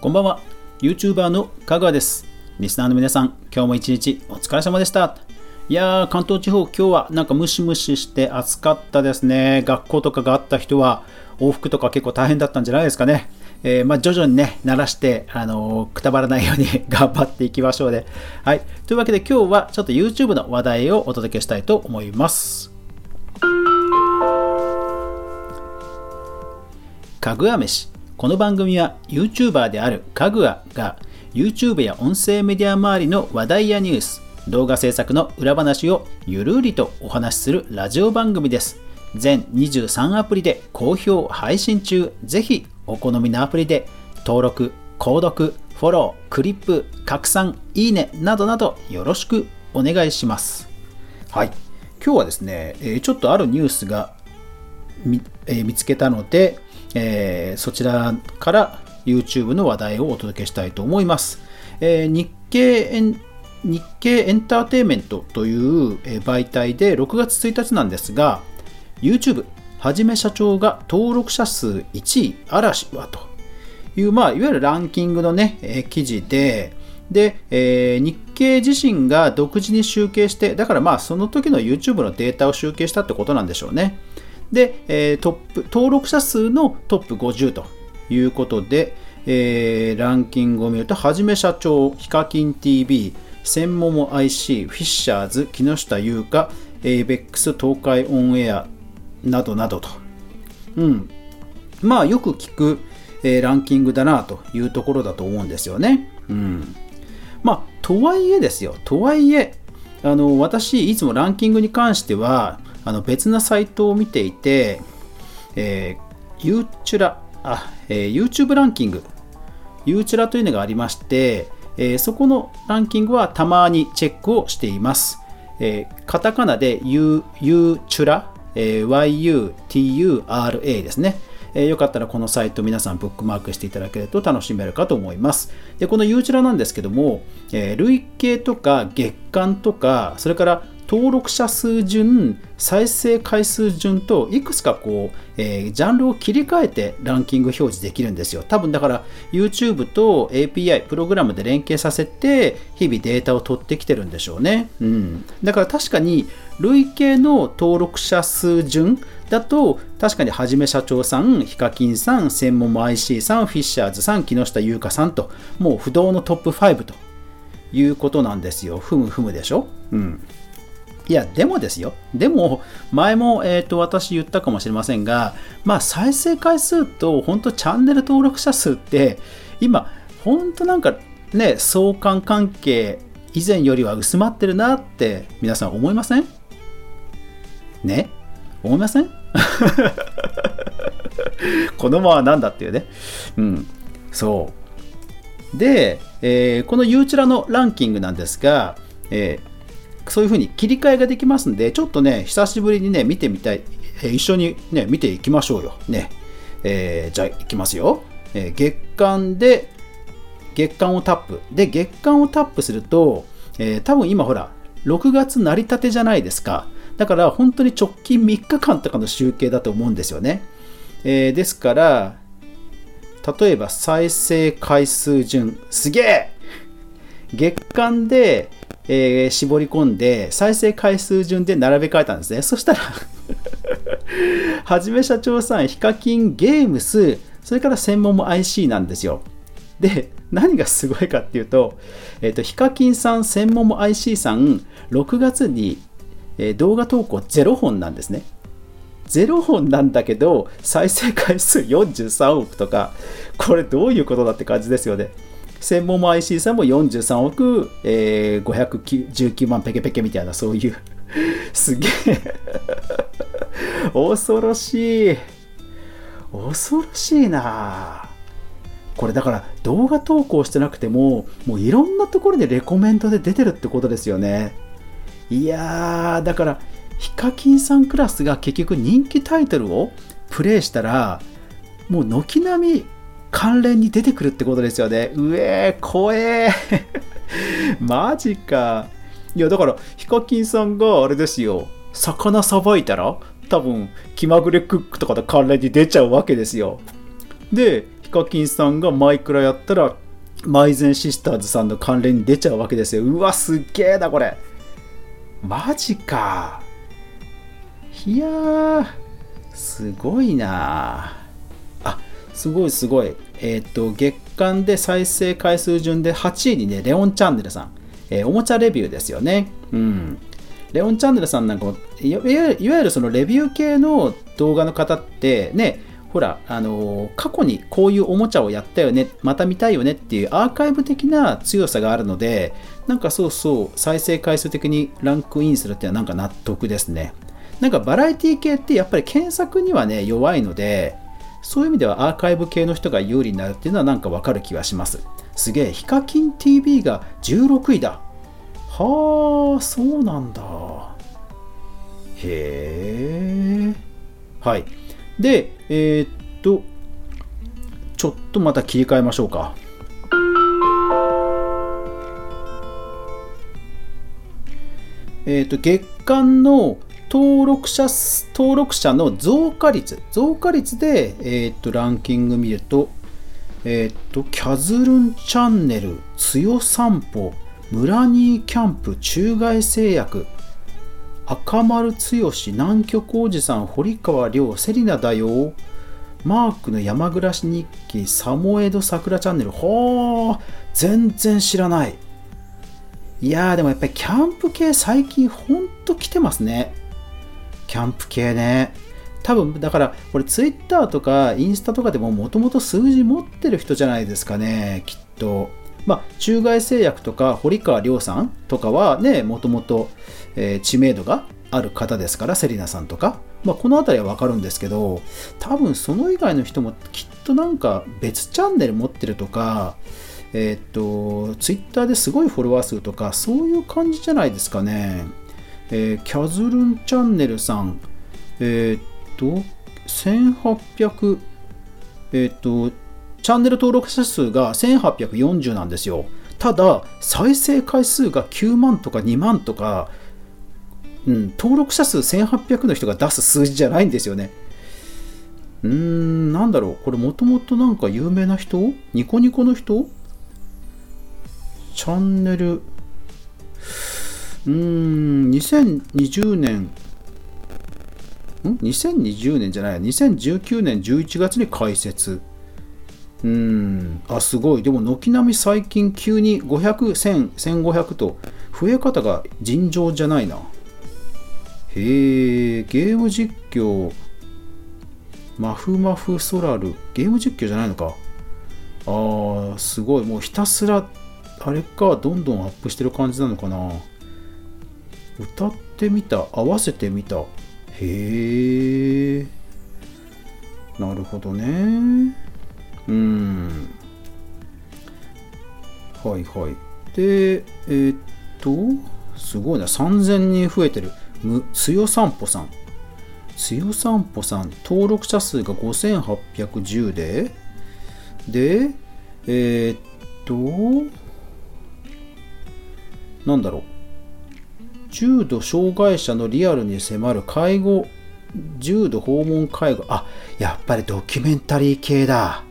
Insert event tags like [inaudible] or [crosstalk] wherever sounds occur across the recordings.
こんばんは YouTuber のかぐわですリスナーの皆さん今日も一日お疲れ様でしたいやー関東地方今日はなんかムシムシして暑かったですね学校とかがあった人は往復とか結構大変だったんじゃないですかねえー、まあ、徐々にね、慣らして、あのー、くたばらないように [laughs] 頑張っていきましょうね。はい。というわけで今日はちょっと YouTube の話題をお届けしたいと思います。かぐわ飯。この番組は YouTuber であるかぐわが YouTube や音声メディア周りの話題やニュース、動画制作の裏話をゆるりとお話しするラジオ番組です。全23アプリで好評配信中。ぜひお好みのアプリで登録、購読、フォロー、クリップ、拡散、いいねなどなどよろしくお願いします。はい。今日はですね、ちょっとあるニュースが見,、え見つけたので、えー、そちらから YouTube の話題をお届けしたいと思います。えー、日経エン日経エンターテイメントという媒体で6月1日なんですが、YouTube はじめ社長が登録者数1位、嵐はという、まあ、いわゆるランキングのね、え記事で、で、えー、日経自身が独自に集計して、だからまあその時の YouTube のデータを集計したってことなんでしょうね。で、えー、トップ、登録者数のトップ50ということで、えー、ランキングを見ると、はじめ社長、ヒカキン TV、専門も IC、フィッシャーズ、木下優香、エイベックス、東海オンエア、などなどと。うん。まあ、よく聞く、えー、ランキングだなというところだと思うんですよね。うん。まあ、とはいえですよ。とはいえ、あの、私、いつもランキングに関しては、あの、別なサイトを見ていて、えー、ユーチュラ、あ、えー、YouTube ランキング、ユーチュラというのがありまして、えー、そこのランキングはたまにチェックをしています。えー、カタカナでユーチュラえー、yutura ですね。えー、よかったらこのサイト皆さんブックマークしていただけると楽しめるかと思います。で、この U チュラなんですけども、えー、累計とか月間とか、それから登録者数順、再生回数順といくつかこう、えー、ジャンルを切り替えてランキング表示できるんですよ。多分だから YouTube と API、プログラムで連携させて日々データを取ってきてるんでしょうね。うん。だから確かに累計の登録者数順だと確かにはじめ社長さん、ヒカキンさん、専門も IC さん、フィッシャーズさん、木下優香さんともう不動のトップ5ということなんですよ。ふむふむでしょ？うん。いや、でもですよ。でも、前も、えーと、私言ったかもしれませんが、まあ、再生回数と、本当チャンネル登録者数って、今、本当なんかね、相関関係、以前よりは薄まってるなって皆さん思いません？ね？思いません？子供は何だっていうね。うん。そう。で、えー、このユーチュラのランキングなんですが、えーそういうふうに切り替えができますんで、ちょっとね、久しぶりにね、見てみたい。え、一緒にね、見ていきましょうよ。ね。えー、じゃあ、いきますよ。えー、月間で、月間をタップ。で、月間をタップすると、えー、多分今ほら、6月成り立てじゃないですか。だから本当に直近3日間とかの集計だと思うんですよね。えー、ですから、例えば再生回数順、すげえ月間でえー、絞り込んで再生回数順で並べ替えたんですね。[laughs] そしたらはじめ社長さん、ヒカキンゲームス、それから専門も IC なんですよ。で、何がすごいかっていうと、えっ、ー、と、ヒカキンさん、専門も IC さん、6月に、え、動画投稿0本なんですね。0本なんだけど、再生回数43億とか、これどういうことだって感じですよね。専門も IC さんも43億、えー、519万ペケペケみたいな、そういう [laughs] すげえ恐ろしい。恐ろしいなこれだから動画投稿してなくても、もういろんなところでレコメントで出てるってことですよね。いやー、だから、ヒカキンさんクラスが結局人気タイトルをプレイしたら、もう軒並み関連に出てくるってことですよね。うえー、怖えー [laughs] マジか。いや、だから、ヒカキンさんがあれですよ、魚さばいたら、多分、気まぐれクックとかと関連に出ちゃうわけですよ。で、ヒカキンさんがマイクラやったらマイゼンシスターズさんの関連に出ちゃうわけですようわすっげえなこれマジかいやすごいなすごいすごい。えっ、と月間で再生回数順で8位にねレオンチャンネルさん、えー、おもちゃレビューですよね。うん。レオンチャンネルさんなんかいわゆるそのレビュー系の動画の方ってねほら、あのー、過去にこういうおもちゃをやったよね、また見たいよねっていうアーカイブ的な強さがあるので、なんかそうそう、再生回数的にランクインするっていうのはなんか納得ですね。なんかバラエティ系ってやっぱり検索にはね、弱いので、そういう意味ではアーカイブ系の人が有利になるっていうのはなんかわかる気がします。すげえ、ヒカキン TV が16位だ。はあ、そうなんだ。へえ。はい。で、えー、っと、ちょっとまた切り替えましょうか。えー、っと、月間の登録者登録者の増加率、増加率で、えー、っとランキング見ると、えー、っと、キャズルンチャンネル、つよ散歩、村ニーキャンプ、中外製薬、赤丸剛、南極おじさん、堀川亮、セリナだよ。マークの山暮らし日記、サモエド桜チャンネル。ほー、全然知らない。いやー、でもやっぱりキャンプ系最近ほんと来てますね。キャンプ系ね。多分、だから、これ Twitter とかインスタとかでももともと数字持ってる人じゃないですかね、きっと。まあ、中外製薬とか堀川亮さんとかはね、もともと、知名度がある方ですから、セリナさんとか。まあ、この辺りはわかるんですけど、多分その以外の人もきっとなんか別チャンネル持ってるとか、えっ、と、ツイッターですごいフォロワー数とか、そういう感じじゃないですかね。えー、キャズルンチャンネルさん、えっ、と、1800、えっ、と、チャンネル登録者数が1840なんですよ。ただ、再生回数が9万とか2万とか、うん、登録者数1800の人が出す数字じゃないんですよね。うーん、なんだろう。これもともとなんか有名な人？ニコニコの人？チャンネル、うーん、2020年、ん ?2020 年じゃない、2019年11月に開設。うん、あ、すごい。でも、軒並み最近急に500、1000、1500と増え方が尋常じゃないな。へえ、ゲーム実況、マフマフソラル、ゲーム実況じゃないのか。ああ、すごい。もうひたすら、あれか、どんどんアップしてる感じなのかな。歌ってみた、合わせてみた。へえ、なるほどね。うん。はいはい。で、えー、っと、すごいな、3000人増えてる。むつよさんぽさん。つよさんぽさん、登録者数が5810で、で、えー、っと、なんだろう。重度障害者のリアルに迫る介護、重度訪問介護。あ、やっぱりドキュメンタリー系だ。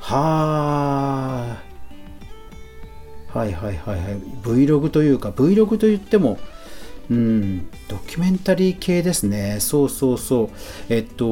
はあ。はいはいはいはい。Vlog というか、Vlog といっても、うん、ドキュメンタリー系ですね。そうそうそう。えっと、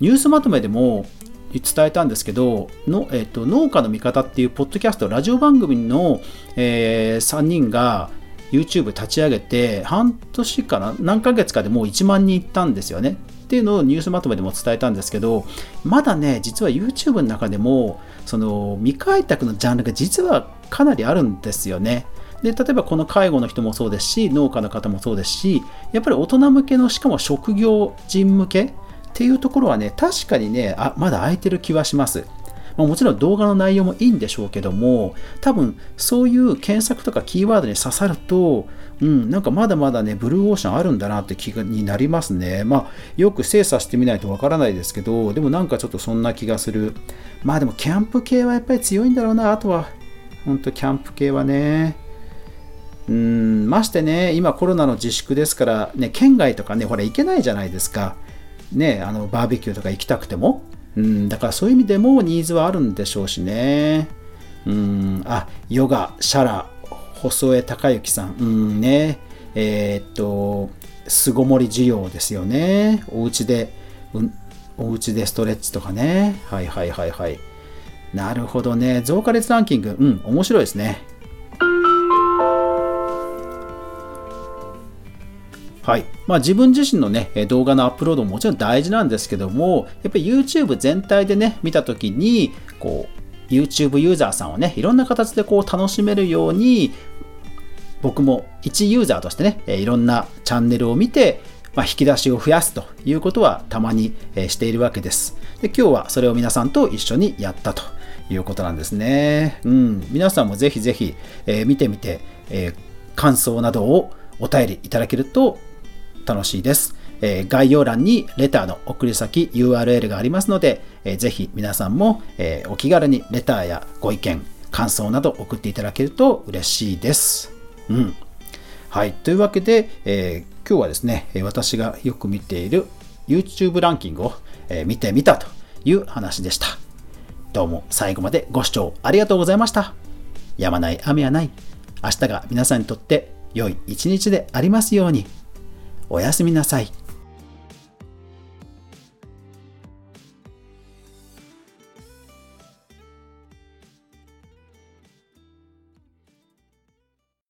ニュースまとめでも伝えたんですけど、のえっと、農家の味方っていうポッドキャスト、ラジオ番組の、えー、3人が YouTube 立ち上げて、半年かな何ヶ月かでもう1万人いったんですよね。っていうのをニュースまとめでも伝えたんですけど、まだね、実は YouTube の中でも、その未開拓のジャンルが実はかなりあるんですよね。で例えばこの介護の人もそうですし農家の方もそうですしやっぱり大人向けのしかも職業人向けっていうところはね確かにねあまだ空いてる気はしますまあ、もちろん動画の内容もいいんでしょうけども多分そういう検索とかキーワードに刺さるとうん、なんかまだまだね、ブルーオーシャンあるんだなって気になりますね。まあ、よく精査してみないとわからないですけど、でもなんかちょっとそんな気がする。まあでも、キャンプ系はやっぱり強いんだろうな、あとは。ほんと、キャンプ系はね。うん、ましてね、今コロナの自粛ですから、ね、県外とかね、ほら行けないじゃないですか。ね、あの、バーベキューとか行きたくても。うん、だからそういう意味でもニーズはあるんでしょうしね。うん、あ、ヨガ、シャラ、細江隆之さん、うんね、えー、っと、巣ごもり需要ですよね。お家で、うん、お家でストレッチとかね。はいはいはいはい。なるほどね。増加率ランキング、うん、面白いですね。はいまあ、自分自身の、ね、動画のアップロードももちろん大事なんですけども、やっぱり YouTube 全体でね、見たときに、こう、YouTube ユーザーさんをね、いろんな形でこう楽しめるように、僕も一ユーザーとしてね、いろんなチャンネルを見て、まあ、引き出しを増やすということはたまにしているわけです。で今日はそれを皆さんと一緒にやったということなんですね。うん、皆さんもぜひぜひ、えー、見てみて、えー、感想などをお便りいただけると楽しいです。えー、概要欄にレターの送り先 URL がありますので、えー、ぜひ皆さんも、えー、お気軽にレターやご意見、感想など送っていただけると嬉しいです。うん。はい。というわけで、えー、今日はですね、私がよく見ている YouTube ランキングを、え見てみたという話でした。どうも最後までご視聴ありがとうございました。やまない雨はない。明日が皆さんにとって良い一日でありますように。おやすみなさい。